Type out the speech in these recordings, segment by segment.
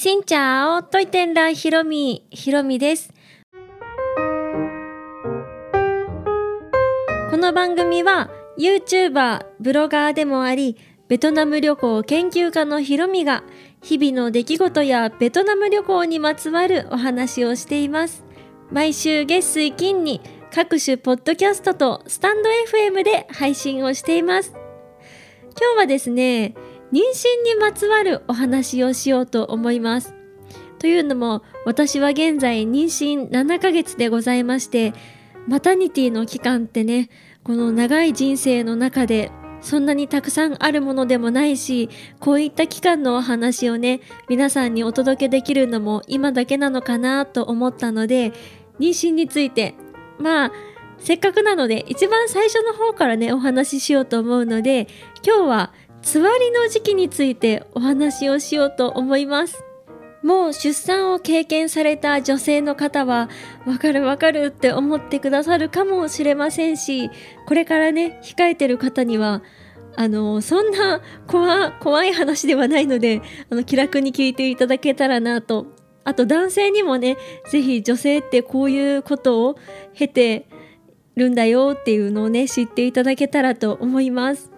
しんちゃおといてんらひろみ、ひろみです。この番組は YouTuber、ブロガーでもあり、ベトナム旅行研究家のひろみが日々の出来事やベトナム旅行にまつわるお話をしています。毎週月水金に各種ポッドキャストとスタンド FM で配信をしています。今日はですね、妊娠にまつわるお話をしようと思います。というのも私は現在妊娠7ヶ月でございましてマタニティの期間ってねこの長い人生の中でそんなにたくさんあるものでもないしこういった期間のお話をね皆さんにお届けできるのも今だけなのかなと思ったので妊娠についてまあせっかくなので一番最初の方からねお話ししようと思うので今日はつわりの時期についてお話をしようと思いますもう出産を経験された女性の方はわかるわかるって思ってくださるかもしれませんしこれからね控えてる方にはあのそんな怖怖い話ではないのであの気楽に聞いていただけたらなとあと男性にもね是非女性ってこういうことを経てるんだよっていうのをね知っていただけたらと思います。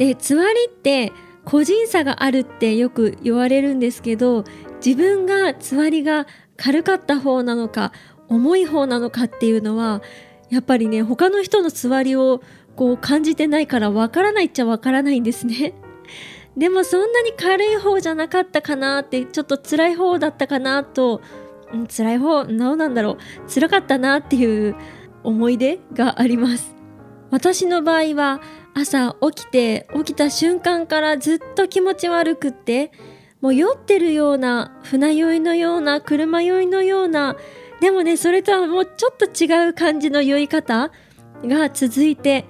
でつわりって個人差があるってよく言われるんですけど自分がつわりが軽かった方なのか重い方なのかっていうのはやっぱりね他の人のつわりをこう感じてないからわからないっちゃわからないんですね。でもそんなに軽い方じゃなかったかなってちょっと辛い方だったかなと、うん、辛い方どうなんだろう辛かったなっていう思い出があります。私の場合は朝起きて起きた瞬間からずっと気持ち悪くってもう酔ってるような船酔いのような車酔いのようなでもねそれとはもうちょっと違う感じの酔い方が続いて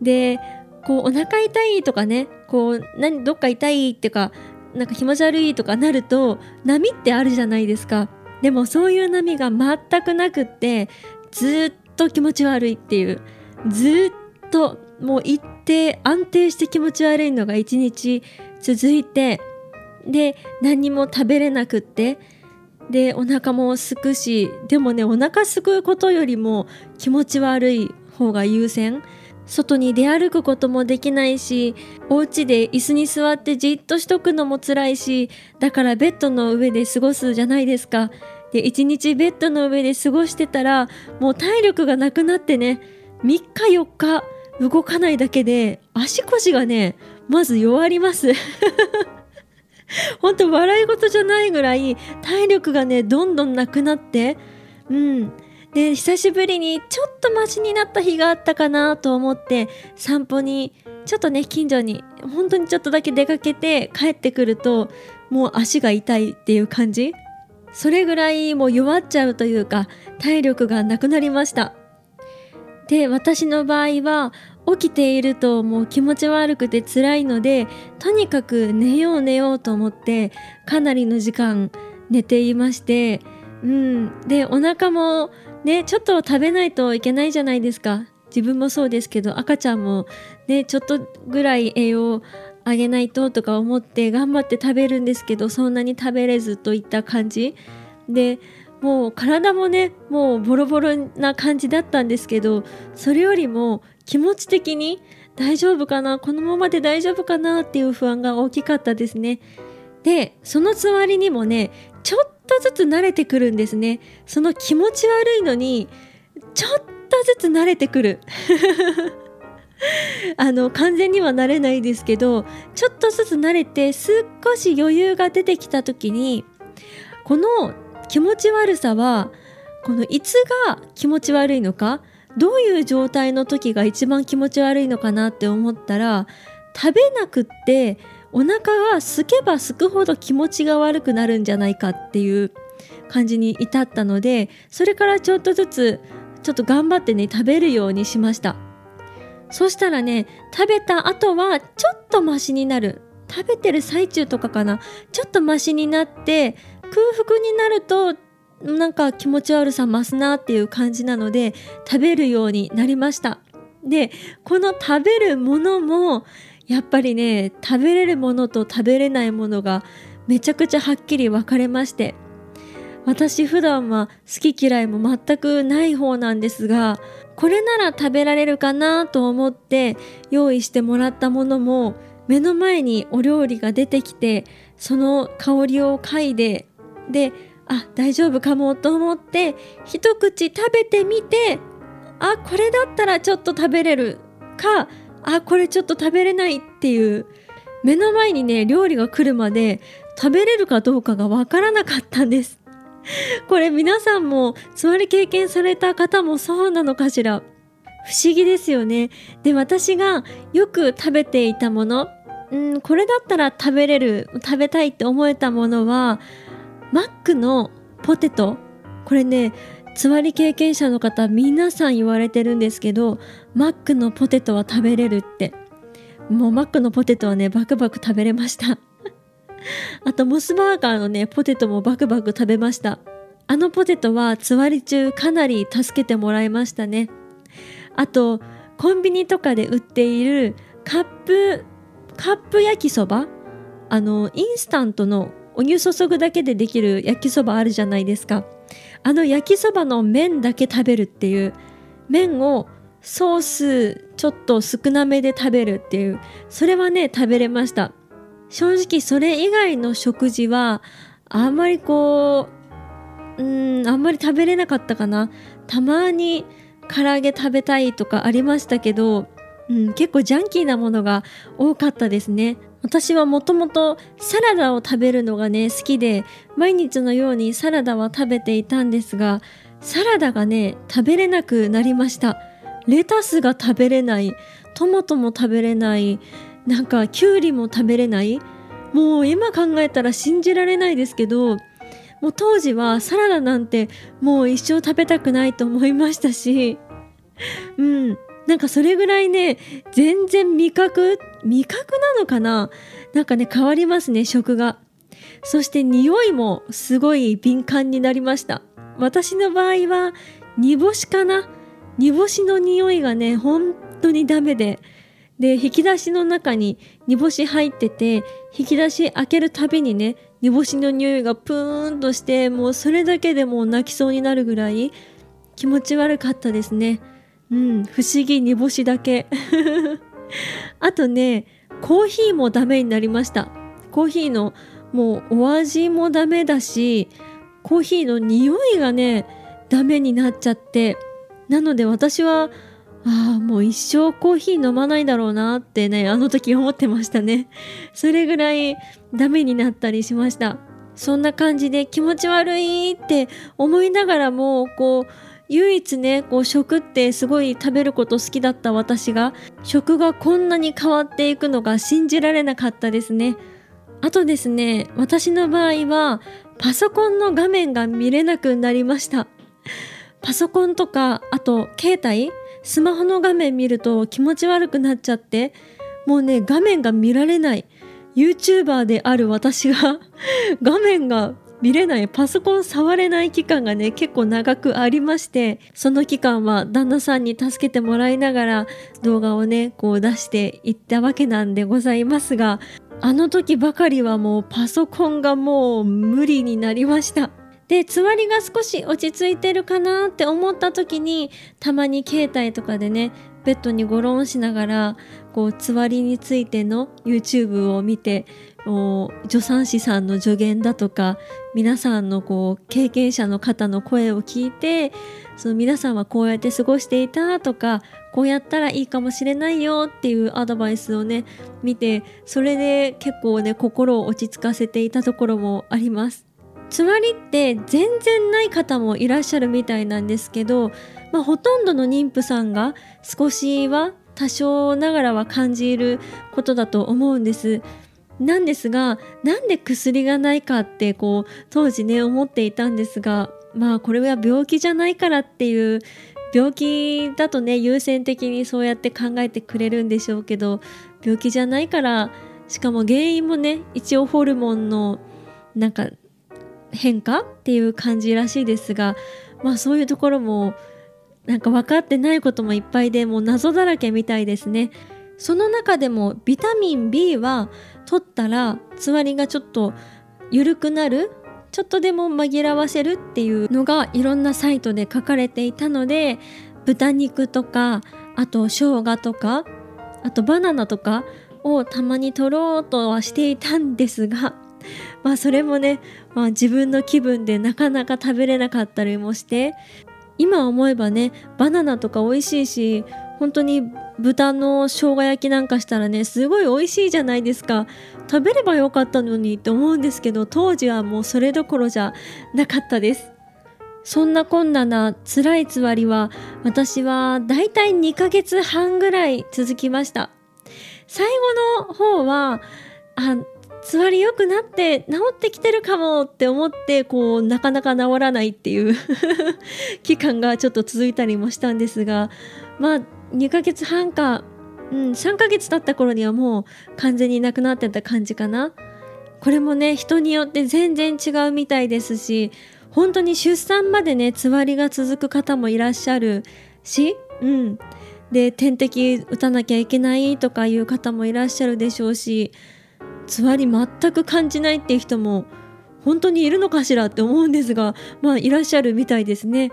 でこうお腹痛いとかねこう何どっか痛いっていうかなんか気持ち悪いとかなると波ってあるじゃないですか。でもそういう波が全くなくってずっと気持ち悪いっていうずっともう一定安定して気持ち悪いのが一日続いてで何も食べれなくってでお腹もすくしでもねお腹すくことよりも気持ち悪い方が優先。外に出歩くこともできないしお家で椅子に座ってじっとしとくのも辛いしだからベッドの上で過ごすじゃないですか。で一日ベッドの上で過ごしてたらもう体力がなくなってね3日4日動かないだけで足腰がねまず弱ります。本当笑い事じゃないぐらい体力がねどんどんなくなってうん。で久しぶりにちょっとマシになった日があったかなと思って散歩にちょっとね近所に本当にちょっとだけ出かけて帰ってくるともう足が痛いっていう感じ。それぐらいもう弱っちゃうというか体力がなくなりました。で私の場合は起きているともう気持ち悪くて辛いのでとにかく寝よう寝ようと思ってかなりの時間寝ていましてうん。でお腹もねちょっと食べないといけないじゃないですか。自分もそうですけど赤ちゃんもねちょっとぐらい栄養あげないととか思って頑張って食べるんですけどそんなに食べれずといった感じ。でもう体もねもうボロボロな感じだったんですけどそれよりも気持ち的に大丈夫かなこのままで大丈夫かなっていう不安が大きかったですね。でそのつわりにもねちょっとずつ慣れてくるんですね。その気持ち悪いのにちょっとずつ慣れてくる。あの完全にはなれないですけどちょっとずつ慣れて少し余裕が出てきた時にこの気持ち悪さはこのいつが気持ち悪いのかどういう状態の時が一番気持ち悪いのかなって思ったら食べなくってお腹が空けば空くほど気持ちが悪くなるんじゃないかっていう感じに至ったのでそれからちょっとずつちょっと頑張ってね食べるようにしました。そしたらね食べた後はちょっとマシになる。食べてる最中とかかな。ちょっとマシになって腹になるとなんか気持ち悪さ増すなっていう感じなので食べるようになりました。でこの食べるものもやっぱりね食べれるものと食べれないものがめちゃくちゃはっきり分かれまして私普段は好き嫌いも全くない方なんですがこれなら食べられるかなと思って用意してもらったものも目の前にお料理が出てきてその香りを嗅いでであ大丈夫かもと思って一口食べてみてあこれだったらちょっと食べれるかあこれちょっと食べれないっていう目の前にね料理が来るまで食べれるかどうかがわからなかったんです。これ皆さんもつわり経験された方もそうなのかしら。不思議ですよね。で私がよく食べていたものうんこれだったら食べれる食べたいって思えたものはマックのポテト。これねつわり経験者の方皆さん言われてるんですけどマックのポテトは食べれるって。もうマックのポテトはねバクバク食べれました。あとモスバーガーのねポテトもバクバク食べました。あのポテトはつわり中かなり助けてもらいましたね。あとコンビニとかで売っているカップカップ焼きそば？あのインスタントのお湯注ぐだけでできる焼きそばあるじゃないですか。あの焼きそばの麺だけ食べるっていう麺をソースちょっと少なめで食べるっていうそれはね食べれました。正直それ以外の食事はあんまりこううんあんまり食べれなかったかな。たまに唐揚げ食べたいとかありましたけど、うん、結構ジャンキーなものが多かったですね。私はもともとサラダを食べるのがね好きで毎日のようにサラダは食べていたんですがサラダがね食べれなくなりました。レタスが食べれない。トマトも食べれない。なんかきゅうりも食べれない。もう今考えたら信じられないですけどもう当時はサラダなんてもう一生食べたくないと思いましたしうん。なんかそれぐらいね全然味覚味覚なのかな？なんかね変わりますね食が。そして匂いもすごい敏感になりました。私の場合は煮干しかな？煮干しの匂いがね本当にダメで。で引き出しの中に煮干し入ってて引き出し開けるたびにね煮干しの匂いがプーンとしてもうそれだけでもう泣きそうになるぐらい気持ち悪かったですね。うん不思議煮干しだけ。あとねコーヒーもダメになりました。コーヒーのもうお味もダメだしコーヒーの匂いがねダメになっちゃって。なので私はああもう一生コーヒー飲まないだろうなってねあの時思ってましたね。それぐらいダメになったりしました。そんな感じで気持ち悪いって思いながらもこう唯一ねこう食ってすごい食べること好きだった私が食がこんなに変わっていくのが信じられなかったですね。あとですね私の場合はパソコンの画面が見れなくなりました。パソコンとかあと携帯スマホの画面見ると気持ち悪くなっちゃってもうね画面が見られない。YouTuber である私が 画面が見れないパソコン触れない期間がね結構長くありましてその期間は旦那さんに助けてもらいながら動画をねこう出していったわけなんでございますがあの時ばかりはもうパソコンがもう無理になりました。でつわりが少し落ち着いてるかなって思った時にたまに携帯とかでねベッドにゴロンしながらこうつわりについての YouTube を見て助産師さんの助言だとか皆さんのこう経験者の方の声を聞いてその皆さんはこうやって過ごしていたとかこうやったらいいかもしれないよっていうアドバイスをね見てそれで結構ね心を落ち着かせていたところもあります。つわりって全然ない方もいらっしゃるみたいなんですけど、まあ、ほとんどの妊婦さんが少しは多少ながらは感じることだと思うんです。なんですがなんで薬がないかってこう当時ね思っていたんですがまあこれは病気じゃないからっていう病気だとね優先的にそうやって考えてくれるんでしょうけど病気じゃないからしかも原因もね一応ホルモンのなんか変化っていう感じらしいですがまあそういうところもなんか分かってないこともいっぱいでもう謎だらけみたいですね。その中でもビタミン B は取ったらつわりがちょっと緩くなるちょっとでも紛らわせるっていうのがいろんなサイトで書かれていたので豚肉とかあと生姜とかあとバナナとかをたまに取ろうとはしていたんですが まあそれもね、まあ、自分の気分でなかなか食べれなかったりもして今思えばねバナナとか美味しいし本当に豚の生姜焼きなんかしたらねすごい美味しいじゃないですか。食べればよかったのにって思うんですけど当時はもうそれどころじゃなかったです。そんなこんなな辛いつわりは私はだいたい2ヶ月半ぐらい続きました。最後の方はあつわり良くなって治ってきてるかもって思ってこうなかなか治らないっていう 期間がちょっと続いたりもしたんですがまあ2ヶ月半か、うん、3ヶ月経った頃にはもう完全になくなってた感じかなこれもね人によって全然違うみたいですし本当に出産までねつわりが続く方もいらっしゃるし、うん、で点滴打たなきゃいけないとかいう方もいらっしゃるでしょうしつわり全く感じないっていう人も本当にいるのかしらって思うんですがまあいらっしゃるみたいですね。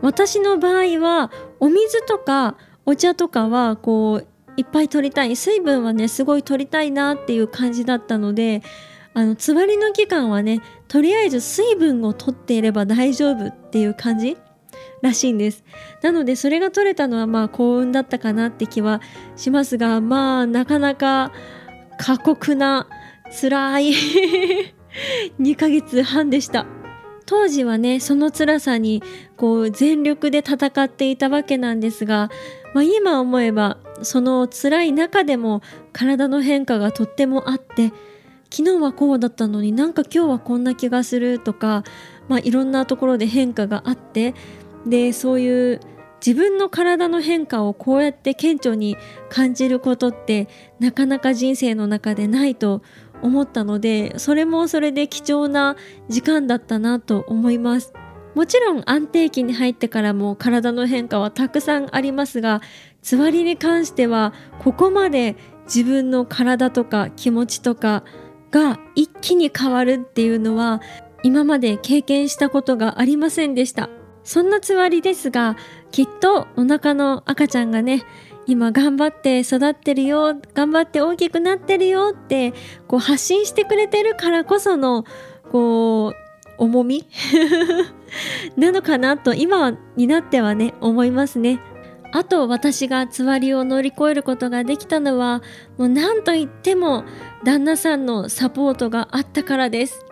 私の場合はお水とかお茶とかはこういっぱい取りたい水分はねすごい取りたいなっていう感じだったのであのつわりの期間はねとりあえず水分を取っていれば大丈夫っていう感じらしいんです。なのでそれが取れたのはまあ幸運だったかなって気はしますがまあなかなか過酷な辛い 2ヶ月半でした。当時はねその辛さにこう全力で戦っていたわけなんですが、まあ、今思えばその辛い中でも体の変化がとってもあって昨日はこうだったのになんか今日はこんな気がするとか、まあ、いろんなところで変化があってでそういう自分の体の変化をこうやって顕著に感じることってなかなか人生の中でないと思ったのでそれもそれで貴重な時間だったなと思います。もちろん安定期に入ってからも体の変化はたくさんありますがつわりに関してはここまで自分の体とか気持ちとかが一気に変わるっていうのは今まで経験したことがありませんでした。そんなつわりですがきっとお腹の赤ちゃんがね今頑張って育ってるよ頑張って大きくなってるよってこう発信してくれてるからこそのこう重み？なのかなと今になってはね思いますね。あと私がつわりを乗り越えることができたのはもう何と言っても旦那さんのサポートがあったからです。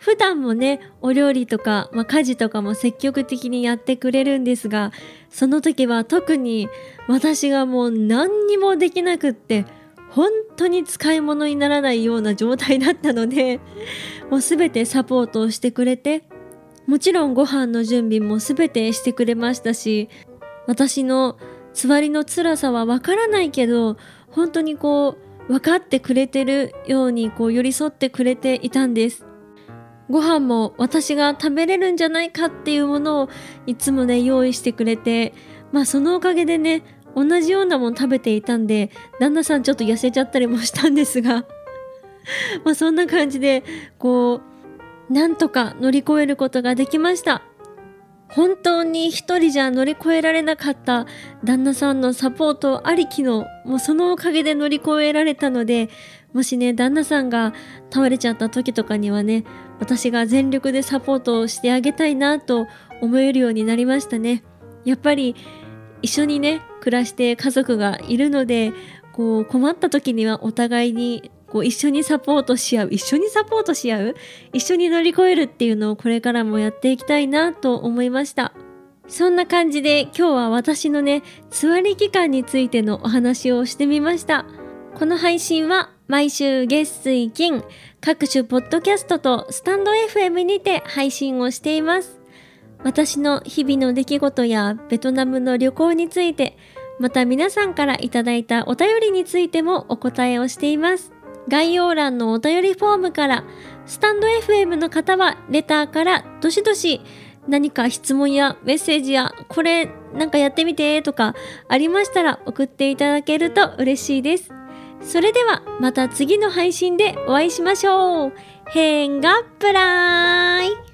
普段もねお料理とか、まあ、家事とかも積極的にやってくれるんですがその時は特に私がもう何にもできなくって本当に使い物にならないような状態だったのでもう全てサポートをしてくれてもちろんご飯の準備も全てしてくれましたし私のつわりの辛さはわからないけど本当にこう分かってくれてるようにこう寄り添ってくれていたんです。ご飯も私が食べれるんじゃないかっていうものをいつもね用意してくれてまあそのおかげでね同じようなもの食べていたんで旦那さんちょっと痩せちゃったりもしたんですが まあそんな感じでこうなんとか乗り越えることができました。本当に一人じゃ乗り越えられなかった旦那さんのサポートありきのもうそのおかげで乗り越えられたのでもしね旦那さんが倒れちゃった時とかにはね私が全力でサポートをしてあげたいなと思えるようになりましたね。やっぱり一緒にね暮らして家族がいるのでこう困った時にはお互いにこう一緒にサポートし合う一緒にサポートし合う一緒に乗り越えるっていうのをこれからもやっていきたいなと思いました。そんな感じで今日は私のねつわり期間についてのお話をしてみました。この配信は毎週月水金各種ポッドキャストとスタンド FM にて配信をしています。私の日々の出来事やベトナムの旅行について、また皆さんからいただいたお便りについてもお答えをしています。概要欄のお便りフォームから、スタンド FM の方はレターからどしどし何か質問やメッセージやこれなんかやってみてとかありましたら送っていただけると嬉しいです。それではまた次の配信でお会いしましょう。変がプライ